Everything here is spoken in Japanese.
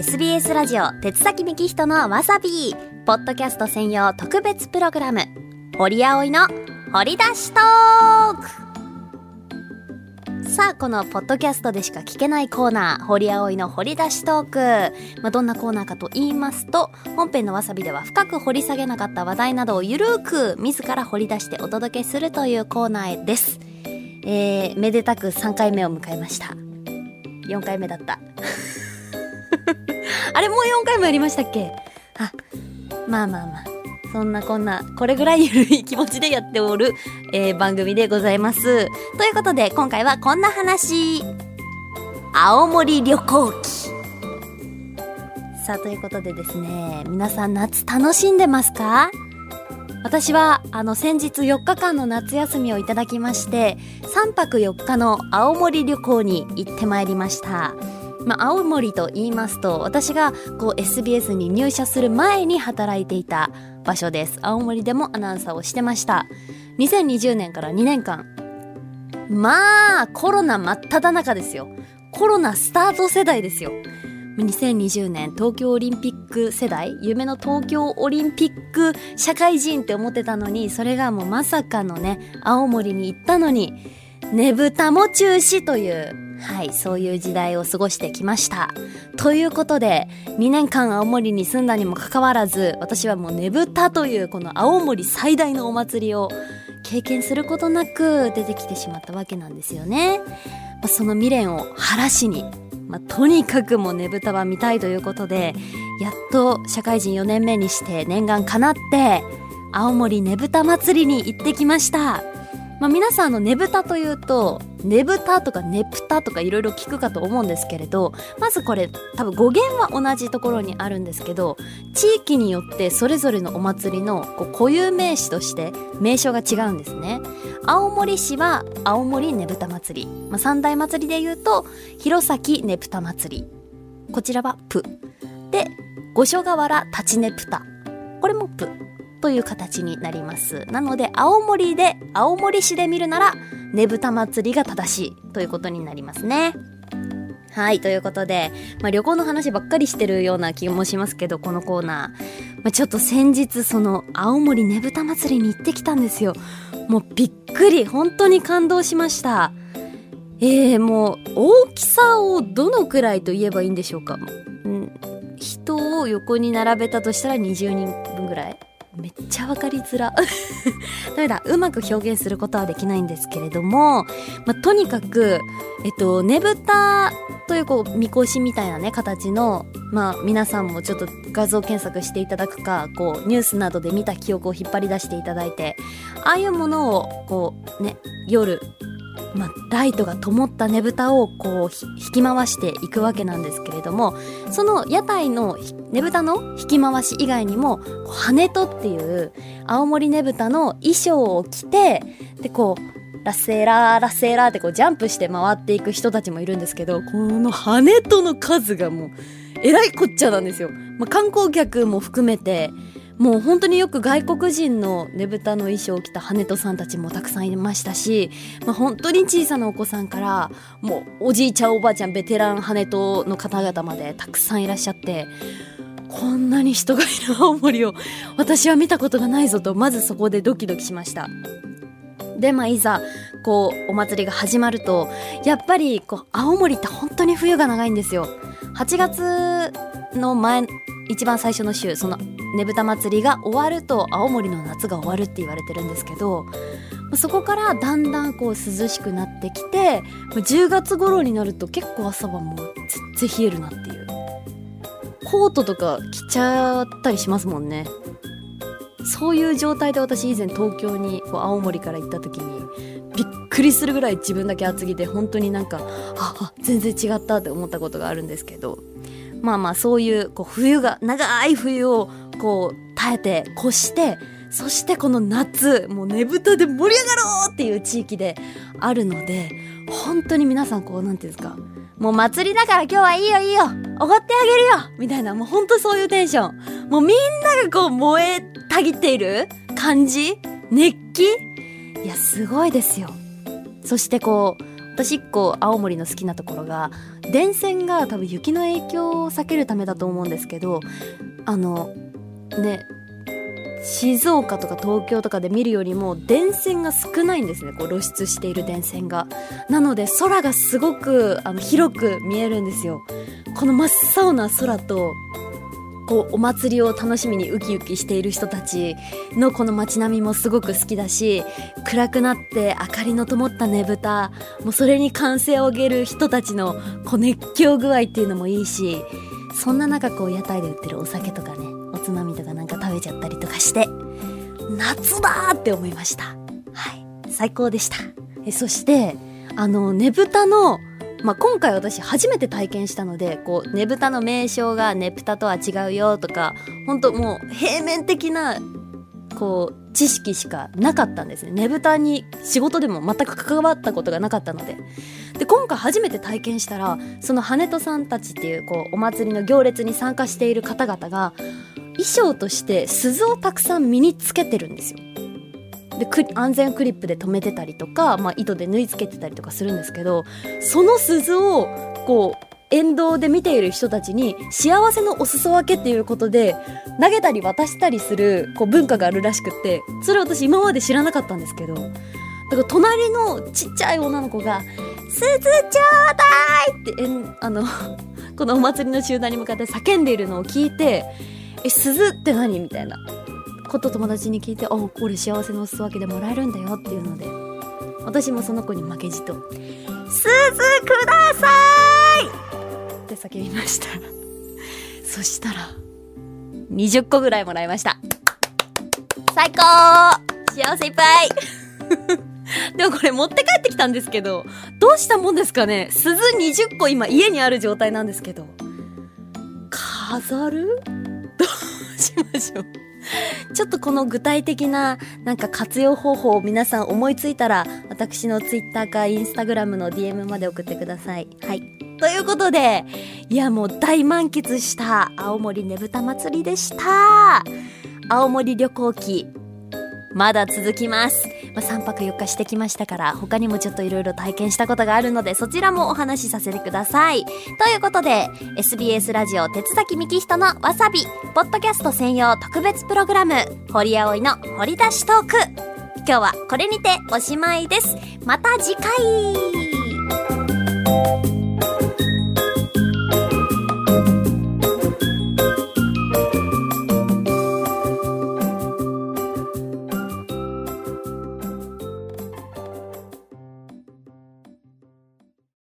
SBS ラジオ鉄崎幹人のわさび。ポッドキャスト専用特別プログラム。堀葵の掘り出しトーク。さあこのポッドキャストでしか聞けないコーナー堀葵の掘り出しトーク、まあ、どんなコーナーかと言いますと本編のわさびでは深く掘り下げなかった話題などをゆるーく自ら掘り出してお届けするというコーナーです。えー、めでたく3回目を迎えました。4回目だった。あれもう4回もやりましたっけ？あ、まあまあまあ。そんなこんな、これぐらいゆるい気持ちでやっておる、えー、番組でございます。ということで、今回はこんな話。青森旅行記。さあ、ということでですね、皆さん夏楽しんでますか？私は、あの、先日4日間の夏休みをいただきまして、3泊4日の青森旅行に行ってまいりました。まあ、青森と言いますと私がこう SBS に入社する前に働いていた場所です。青森でもアナウンサーをしてました。2020年から2年間。まあコロナ真っ只中ですよ。コロナスタート世代ですよ。2020年東京オリンピック世代。夢の東京オリンピック社会人って思ってたのにそれがもうまさかのね青森に行ったのに。ねぶたも中止というはい、そういう時代を過ごしてきました。ということで、2年間青森に住んだにもかかわらず、私はもうねぶたというこの青森最大のお祭りを経験することなく出てきてしまったわけなんですよね。まあ、その未練を晴らしに、まあ、とにかくもうねぶたは見たいということで、やっと社会人4年目にして念願かなって、青森ねぶた祭りに行ってきました。まあ、皆さんのねぶたというとねぶたとかねぷたとかいろいろ聞くかと思うんですけれどまずこれ多分語源は同じところにあるんですけど地域によってそれぞれのお祭りのこう固有名詞として名称が違うんですね。青森市は青森ねぶた祭り、まあ、三大祭りで言うと弘前ねぷた祭り。こちらはプ。で五所川原立ちねぷた。これもプ。という形になります。なので、青森で、青森市で見るなら、ねぶた祭りが正しいということになりますね。はい、ということで、まあ、旅行の話ばっかりしてるような気もしますけど、このコーナー。まあ、ちょっと先日、その、青森ねぶた祭りに行ってきたんですよ。もうびっくり、本当に感動しました。えー、もう、大きさをどのくらいと言えばいいんでしょうか。ん、人を横に並べたとしたら20人分ぐらいめっちゃ分かりづら。ダメだ。うまく表現することはできないんですけれども、まあ、とにかく、えっと、ねぶたというこう、みこしみたいなね、形の、まあ、皆さんもちょっと画像検索していただくか、こう、ニュースなどで見た記憶を引っ張り出していただいて、ああいうものを、こう、ね、夜、まあ、ライトが灯ったねぶたをこう引き回していくわけなんですけれどもその屋台のねぶたの引き回し以外にも羽根とっていう青森ねぶたの衣装を着てでこうラセーラーラセーラーってこうジャンプして回っていく人たちもいるんですけどこの羽根との数がもうえらいこっちゃなんですよ。まあ、観光客も含めてもう本当によく外国人のねぶたの衣装を着た羽人さんたちもたくさんいましたし、まあ、本当に小さなお子さんからもうおじいちゃんおばあちゃんベテラン羽人の方々までたくさんいらっしゃってこんなに人がいる青森を私は見たことがないぞとまずそこでドキドキしました。でまあいざこうお祭りが始まるとやっぱりこう青森って本当に冬が長いんですよ。8月の前一番最初の週そのねぶた祭りが終わると青森の夏が終わるって言われてるんですけどそこからだんだんこう涼しくなってきて10月頃になると結構朝はも全然冷えるなっていう。コートとか着ちゃったりしますもんね。そういう状態で私以前東京にこう青森から行った時にびっくりするぐらい自分だけ厚着で本当になんかああ全然違ったって思ったことがあるんですけどまあまあそういうこう冬が長い冬をこう耐えて越してそしてこの夏もうねぶたで盛り上がろうっていう地域であるので本当に皆さんこうなんていうんですかもう祭りだから今日はいいよいいよおごってあげるよみたいなもうほんとそういうテンション。もうみんながこう燃えたぎっている感じ熱気？いやすごいですよ。そしてこう私一個青森の好きなところが電線が多分雪の影響を避けるためだと思うんですけどあのね静岡とか東京とかで見るよりも電線が少ないんですね。こう露出している電線が。なので空がすごくあの広く見えるんですよ。この真っ青な空とこうお祭りを楽しみにウキウキしている人たちのこの街並みもすごく好きだし暗くなって明かりの灯ったねぶたもうそれに歓声を上げる人たちのこう熱狂具合っていうのもいいしそんな中こう屋台で売ってるお酒とかねおつまみとかなんか食べちゃったりとかして夏だって思いました。はい。最高でした。えそしてあのねぶたのまあ、今回私初めて体験したのでこうねぶたの名称がねぷたとは違うよとか本当もう平面的なこう知識しかなかったんですね。ねぶたに仕事でも全く関わったことがなかったので。で今回初めて体験したらその羽戸さんたちっていうこうお祭りの行列に参加している方々が衣装として鈴をたくさん身につけてるんですよ。で安全クリップで留めてたりとか、まあ、糸で縫い付けてたりとかするんですけどその鈴をこう沿道で見ている人たちに幸せのお裾分けっていうことで投げたり渡したりするこう文化があるらしくってそれ私今まで知らなかったんですけどだから隣のちっちゃい女の子が「鈴ちょうだい!」ってえんあのこのお祭りの集団に向かって叫んでいるのを聞いて「え鈴って何?」みたいなこと友達に聞いて「あこれ幸せのお裾分けでもらえるんだよ」っていうので私もその子に負けじと「鈴ください!」って叫びました。そしたら20個ぐらいもらいました。最高!幸せいっぱい! でもこれ持って帰ってきたんですけどどうしたもんですかね?鈴20個今家にある状態なんですけど飾る？どうしましょう。ちょっとこの具体的ななんか活用方法を皆さん思いついたら私のツイッターか Instagram の DM まで送ってください。はい。ということで、いやもう大満喫した青森ねぶた祭りでした。青森旅行記、まだ続きます。まあ、3泊4日してきましたから他にもちょっといろいろ体験したことがあるのでそちらもお話しさせてください。ということで SBS ラジオ鉄崎幹人のわさびポッドキャスト専用特別プログラム堀葵の掘り出しトーク今日はこれにておしまいです。また次回